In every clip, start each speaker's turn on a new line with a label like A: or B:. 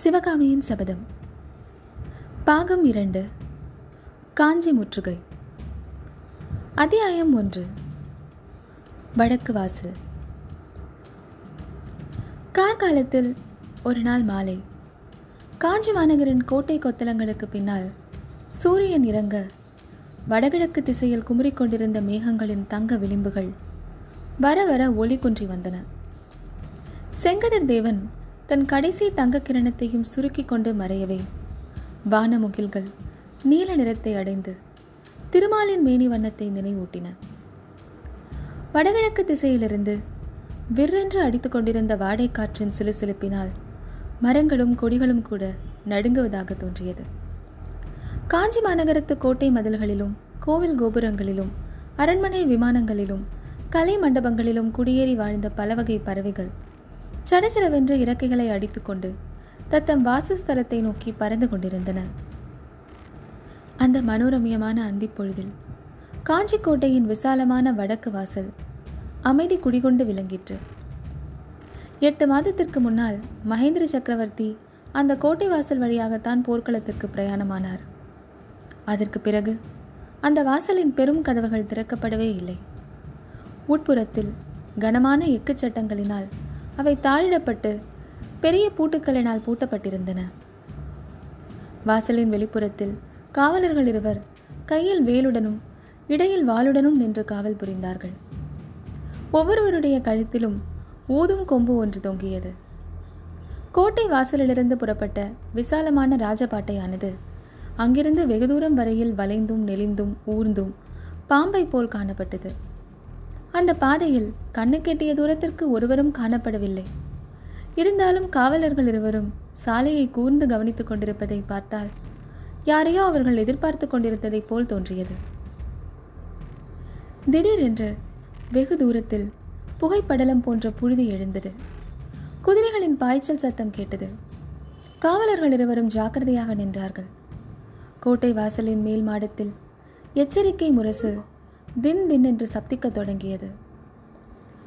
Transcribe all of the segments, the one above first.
A: சிவகாமியின் சபதம். பாகம் இரண்டு. காஞ்சி முற்றுகை. அத்தியாயம் ஒன்று. வடக்கு வாசல் கார்காலத்தில் ஒரு நாள் மாலை. காஞ்சி மாநகரின் கோட்டை கொத்தளங்களுக்கு பின்னால் சூரியன் இறங்க வடகிழக்கு திசையில் குமுறிக்கொண்டிருந்த மேகங்களின் தங்க விளிம்புகள் வர வர ஒளி குன்றி வந்தன. செங்கதிர் தேவன் தன் கடைசி தங்க கிரணத்தையும் சுருக்கி கொண்டு மறையவே. வானமுகில்கள் நீல நிறத்தை அடைந்து திருமாலின் மேனி வண்ணத்தை நினைவூட்டின. வடகிழக்கு திசையிலிருந்து விற்றென்று அடித்துக் கொண்டிருந்த வாடைக்காற்றின் சிலுசிலுப்பினால் மரங்களும் கொடிகளும் கூட நடுங்குவதாக தோன்றியது. காஞ்சி மாநகரத்து கோட்டை மதில்களிலும் கோவில் கோபுரங்களிலும் அரண்மனை விமானங்களிலும் கலை மண்டபங்களிலும் குடியேறி வாழ்ந்த பல வகை பறவைகள் சடசடவென்று இறக்கைகளை அடித்துக்கொண்டு தத்தம் வாசஸ்தலத்தை நோக்கி பறந்து கொண்டிருந்தன. அந்த மனோரமியமான அந்திப்பொழுதில் காஞ்சி கோட்டையின் விசாலமான வடக்கு வாசல் அமைதி குடிகொண்டு விளங்கிற்று. எட்டு மாதத்திற்கு முன்னால் மகேந்திர சக்கரவர்த்தி அந்த கோட்டை வாசல் வழியாகத்தான் போர்க்களத்திற்கு பிரயாணமானார். அதற்கு பிறகு அந்த வாசலின் பெரும் கதவுகள் திறக்கப்படவே இல்லை. உட்புறத்தில் கனமான எக்குச்சட்டங்களினால் அவை தாழிடப்பட்டு பெரிய பூட்டுக்களினால் பூட்டப்பட்டிருந்தன. வாசலின் வெளிப்புறத்தில் காவலர்கள் இருவர் கையில் வேலுடனும் இடையில் வாளுடனும் நின்று காவல் புரிந்தார்கள். ஒவ்வொருவருடைய கழுத்திலும் ஊதும் கொம்பு ஒன்று தொங்கியது. கோட்டை வாசலிலிருந்து புறப்பட்ட விசாலமான ராஜபாட்டையானது அங்கிருந்து வெகு தூரம் வரையில் வளைந்தும் நெளிந்தும் ஊர்ந்தும் பாம்பை போல் காணப்பட்டது. அந்த பாதையில் கண்ணு கெட்டிய தூரத்திற்கு ஒருவரும் காணப்படவில்லை. இருந்தாலும் காவலர்கள் இருவரும் சாலையை கூர்ந்து கவனித்துக் கொண்டிருப்பதை பார்த்தால் யாரையோ அவர்கள் எதிர்பார்த்து கொண்டிருந்ததைப் போல் தோன்றியது. திடீரென்று வெகு தூரத்தில் புகைப்படலம் போன்ற புழுதி எழுந்தது. குதிரைகளின் பாய்ச்சல் சத்தம் கேட்டது. காவலர்கள் இருவரும் ஜாக்கிரதையாக நின்றார்கள். கோட்டை வாசலின் மேல் மாடத்தில் எச்சரிக்கை முரசு தின் தின் என்று சப்திக்கத் தொடங்கியது.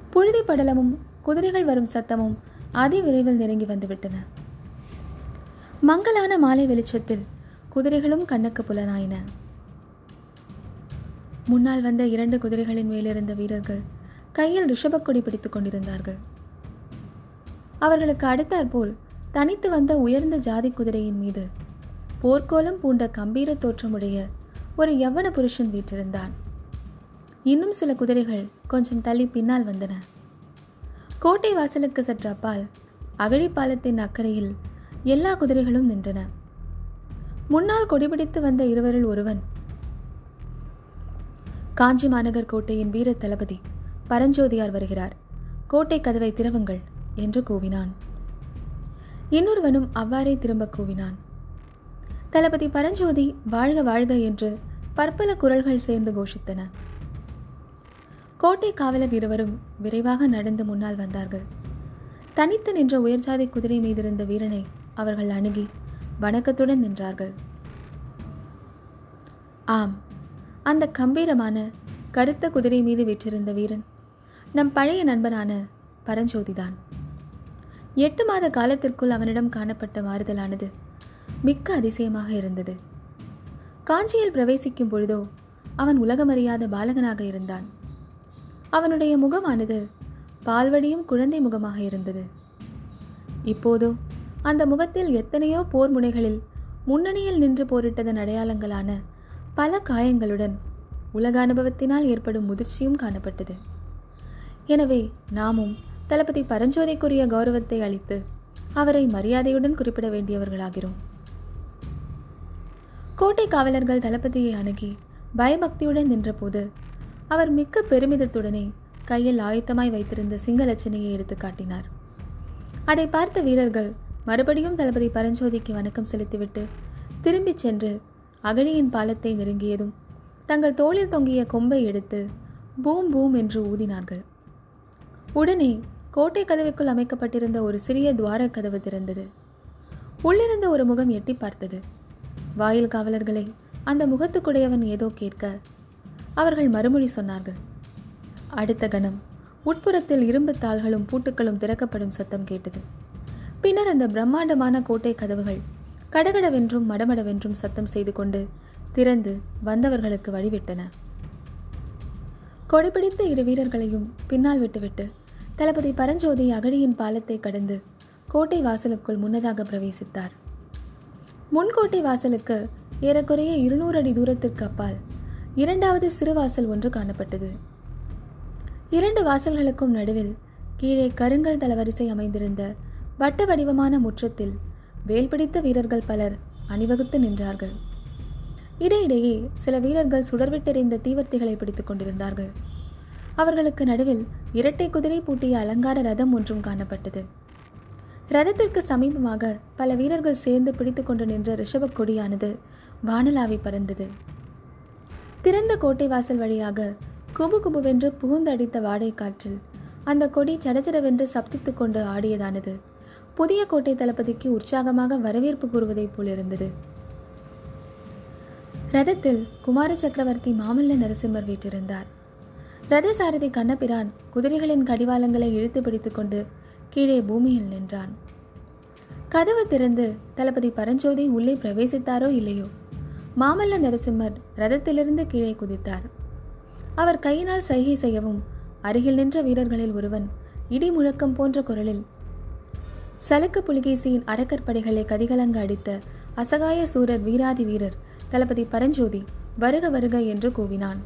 A: புழுதி படலமும் குதிரைகள் வரும் சத்தமும் அதி விரைவில் நெருங்கி வந்துவிட்டன. மங்கலான மாலை வெளிச்சத்தில் குதிரைகளும் கண்ணுக்கு புலனாயின. முன்னால் வந்த இரண்டு குதிரைகளின் மேலிருந்த வீரர்கள் கையில் ரிஷபக்கொடி பிடித்துக் கொண்டிருந்தார்கள். அவர்களுக்கு அடுத்தாற்போல் தனித்து வந்த உயர்ந்த ஜாதி குதிரையின் மீது போர்க்கோலம் பூண்ட கம்பீர தோற்றமுடைய ஒரு யவ்வன புருஷன் வீற்றிருந்தான். இன்னும் சில குதிரைகள் கொஞ்சம் தள்ளி பின்னால் வந்தன. கோட்டை வாசலுக்கு சற்று அப்பால் அகழிப்பாலத்தின் அக்கறையில் எல்லா குதிரைகளும் நின்றன. முன்னால் கொடிபிடித்து வந்த இருவரில் ஒருவன் காஞ்சி மாநகர் கோட்டையின் வீர தளபதி பரஞ்சோதியார் வருகிறார். கோட்டை கதவை திறவுங்கள் என்று கூவினான். இன்னொருவனும் அவ்வாறே திரும்ப கூவினான். தளபதி பரஞ்சோதி வாழ்க வாழ்க என்று பற்பல குரல்கள் சேர்ந்து கோஷித்தன. கோட்டை காவலர் இருவரும் விரைவாக நடந்து முன்னால் வந்தார்கள். தனித்து நின்ற உயர்ஜாதி குதிரை மீதிருந்த வீரனை அவர்கள் அணுகி வணக்கத்துடன் நின்றார்கள். ஆம் அந்த கம்பீரமான கருத்த குதிரை மீது விற்றிருந்த வீரன் நம் பழைய நண்பனான பரஞ்சோதிதான். எட்டு மாத காலத்திற்குள் அவனிடம் காணப்பட்ட மாறுதலானது மிக்க அதிசயமாக இருந்தது. காஞ்சியில் பிரவேசிக்கும் பொழுதோ அவன் உலகமறியாத பாலகனாக இருந்தான். அவனுடைய முகமானது பால்வடியும் குழந்தை முகமாக இருந்தது. இப்போதோ அந்த முகத்தில் எத்தனையோ போர் முனைகளில் முன்னணியில் நின்று போரிட்டதன் அடையாளங்களான பல காயங்களுடன் உலக அனுபவத்தினால் ஏற்படும் முதிர்ச்சியும் காணப்பட்டது. எனவே நாமும் தளபதி பரஞ்சோதைக்குரிய கௌரவத்தை அளித்து அவரை மரியாதையுடன் குறிப்பிட வேண்டியவர்களாகிறோம். கோட்டை காவலர்கள் தளபதியை அணுகி பயபக்தியுடன் நின்றபோது அவர் மிக்க பெருமிதத்துடனே கையில் ஆயத்தமாய் வைத்திருந்த சிங்கலட்சணையை எடுத்து காட்டினார். அதை பார்த்த வீரர்கள் மறுபடியும் தளபதி பரஞ்சோதிக்கு வணக்கம் செலுத்திவிட்டு திரும்பிச் சென்று அகழியின் பாலத்தை நெருங்கியதும் தங்கள் தோளில் தொங்கிய கொம்பை எடுத்து பூம் பூம் என்று ஊதினார்கள். உடனே கோட்டை கதவுக்குள் அமைக்கப்பட்டிருந்த ஒரு சிறிய துவார கதவு திறந்தது. உள்ளிருந்த ஒரு முகம் எட்டி பார்த்தது. வாயில் காவலர்களை அந்த முகத்துக்குடையவன் ஏதோ கேட்க அவர்கள் மறுமொழி சொன்னார்கள். அடுத்த கணம் உட்புறத்தில் இரும்பு தாள்களும் பூட்டுக்களும் திறக்கப்படும் சத்தம் கேட்டது. பின்னர் அந்த பிரம்மாண்டமான கோட்டை கதவுகள் கடகடவென்றும் மடமடவென்றும் சத்தம் செய்து கொண்டு திறந்து வந்தவர்களுக்கு வழிவிட்டன. கொடிபிடித்த இரு வீரர்களையும் பின்னால் விட்டுவிட்டு தளபதி பரஞ்சோதி அகழியின் பாலத்தை கடந்து கோட்டை வாசலுக்குள் முன்னதாக பிரவேசித்தார். முன்கோட்டை வாசலுக்கு ஏறக்குறைய இருநூறு அடி தூரத்திற்கு அப்பால் இரண்டாவது சிறு வாசல் ஒன்று காணப்பட்டது. இரண்டு வாசல்களுக்கும் நடுவில் கீழே கருங்கல் தளவரிசை அமைந்திருந்த வட்ட வடிவமான முற்றத்தில் வேல் பிடித்த வீரர்கள் பலர் அணிவகுத்து நின்றார்கள். இடையிடையே சில வீரர்கள் சுடர்விட்டெறிந்த தீவர்த்திகளை பிடித்துக் கொண்டிருந்தார்கள். அவர்களுக்கு நடுவில் இரட்டை குதிரை பூட்டிய அலங்கார ரதம் ஒன்றும் காணப்பட்டது. ரதத்திற்கு சமீபமாக பல வீரர்கள் சேர்ந்து பிடித்துக்கொண்டு நின்ற ரிஷபக் கொடியானது வானலாவி பறந்தது. திறந்த கோட்டை வாசல் வழியாக குபு குபுவென்று புகுந்தடித்த வாடை காற்றில் அந்த கொடி சடச்சடவென்று சப்தித்து கொண்டு ஆடியதானது. புதிய கோட்டை தளபதிக்கு உற்சாகமாக வரவேற்பு கூறுவதைப் போலிருந்தது ரதத்தில் குமார சக்கரவர்த்தி மாமல்ல நரசிம்மர் வீற்றிருந்தார். ரதசாரதி கண்ணபிரான் குதிரைகளின் கடிவாளங்களை இழுத்து பிடித்துக்கொண்டு கீழே பூமியில் நின்றான். கதவு திறந்து தளபதி பரஞ்சோதி உள்ளே பிரவேசித்தாரோ இல்லையோ? மாமல்ல நரசிம்மர் ரதத்திலிருந்து கீழே குதித்தார். அவர் கையினால் சைகை செய்யவும் அருகில் நின்ற வீரர்களில் ஒருவன் இடி முழக்கம் போன்ற குரலில் சலுக்கு புலிகேசியின் அறக்கற்படைகளை கதிகலங்க அடித்த அசகாய சூரர் வீராதி வீரர் தளபதி பரஞ்சோதி வருக வருக என்று கூவினான்.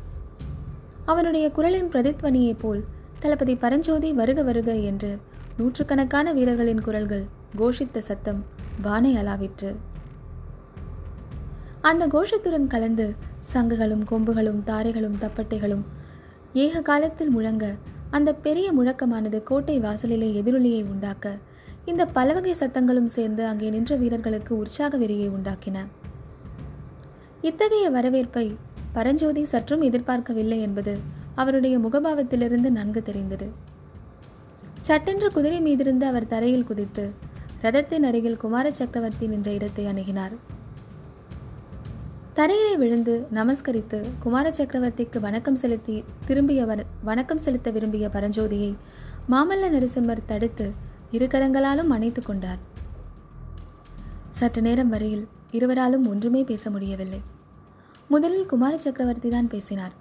A: அவனுடைய குரலின் பிரதித்வனியைப் போல் தளபதி பரஞ்சோதி வருக வருக என்று நூற்றுக்கணக்கான வீரர்களின் குரல்கள் கோஷித்த சத்தம் வானை அலாவிற்று. அந்த கோஷத்துடன் கலந்து சங்குகளும் கொம்புகளும் தாரைகளும் தப்பட்டைகளும் ஏக காலத்தில் முழங்க அந்த பெரிய முழக்கமானது கோட்டை வாசலிலே எதிரொலியை உண்டாக்க இந்த பலவகை சத்தங்களும் சேர்ந்து அங்கே நின்ற வீரர்களுக்கு உற்சாக வெறியை உண்டாக்கின. இத்தகைய வரவேற்பை பரஞ்சோதி சற்றும் எதிர்பார்க்கவில்லை என்பது அவருடைய முகபாவத்திலிருந்து நன்கு தெரிந்தது. சட்டென்று குதிரை மீதிருந்து அவர் தரையில் குதித்து ரதத்தின் அருகில் குமார சக்கரவர்த்தி நின்ற இடத்தை அணுகினார். தரையிலே விழுந்து நமஸ்கரித்து குமார சக்கரவர்த்திக்கு வணக்கம் செலுத்தி திரும்பிய வணக்கம் செலுத்த விரும்பிய பரஞ்சோதியை மாமல்ல நரசிம்மர் தடுத்து இரு கரங்களாலும் அணைத்து கொண்டார். சற்று நேரம் வரையில் இருவராலும் ஒன்றுமே பேச முடியவில்லை. முதலில் குமார சக்கரவர்த்தி தான் பேசினார்.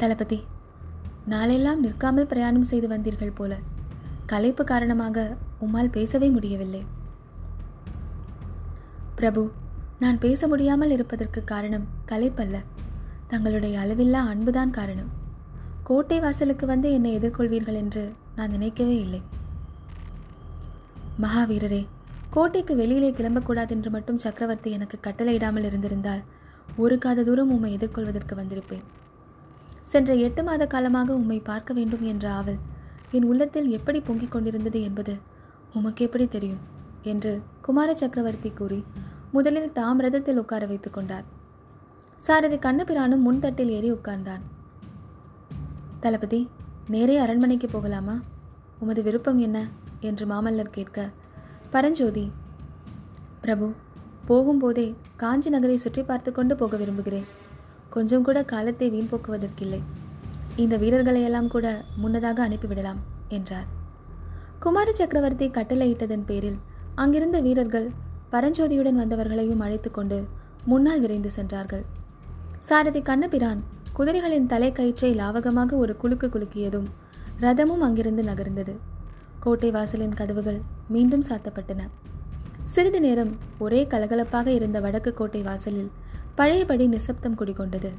A: தளபதி நாளெல்லாம் நிற்காமல் பிரயாணம் செய்து வந்தீர்கள் போல கலைப்பு காரணமாக உம்மால் பேசவே முடியவில்லை. பிரபு நான் பேச முடியாமல் இருப்பதற்கு காரணம் கலைப்பல்ல தங்களுடைய அளவில்லா அன்புதான் காரணம். கோட்டை வாசலுக்கு வந்து என்னை எதிர்கொள்வீர்கள் என்று நான் நினைக்கவே இல்லை. மகாவீரரே கோட்டைக்கு வெளியிலே கிளம்பக்கூடாது என்று மட்டும் சக்கரவர்த்தி எனக்கு கட்டளையிடாமல் இருந்திருந்தால் ஒரு காத தூரம் உம்மை எதிர்கொள்வதற்கு வந்திருப்பேன். சென்ற எட்டு மாத காலமாக உம்மை பார்க்க வேண்டும் என்ற ஆவல் என் உள்ளத்தில் எப்படி பொங்கிக் கொண்டிருந்தது என்பது உமக்கு எப்படி தெரியும்? என்று குமார சக்கரவர்த்தி கூறி முதலில் தாம் ரதத்தில் உட்கார வைத்துக் கொண்டார். சாரதி கண்ணபிரானும் முன்தட்டில் ஏறி உட்கார்ந்தான். தளபதி நேரே அரண்மனைக்கு போகலாமா? உமது விருப்பம் என்ன? என்று மாமல்லர் கேட்க பரஞ்சோதி பிரபு போகும்போதே காஞ்சி நகரை சுற்றி பார்த்து கொண்டு போக விரும்புகிறேன். கொஞ்சம் கூட காலத்தை வீண் போக்குவதற்கில்லை. இந்த வீரர்களையெல்லாம் கூட முன்னதாக அனுப்பிவிடலாம் என்றார். குமார சக்கரவர்த்தி கட்டளையிட்டதன் பேரில் அங்கிருந்த வீரர்கள் பரஞ்சோதியுடன் வந்தவர்களையும் அழைத்து கொண்டு முன்னால் விரைந்து சென்றார்கள். சாரதி கண்ணபிரான் குதிரைகளின் தலை கயிற்றை லாவகமாக ஒரு குலுக்கு குலுக்கியதும் ரதமும் அங்கிருந்து நகர்ந்தது. கோட்டை வாசலின் கதவுகள் மீண்டும் சாத்தப்பட்டன. சிறிது நேரம் ஒரே கலகலப்பாக இருந்த வடக்கு கோட்டை வாசலில் பழையபடி நிசப்தம் குடிகொண்டது.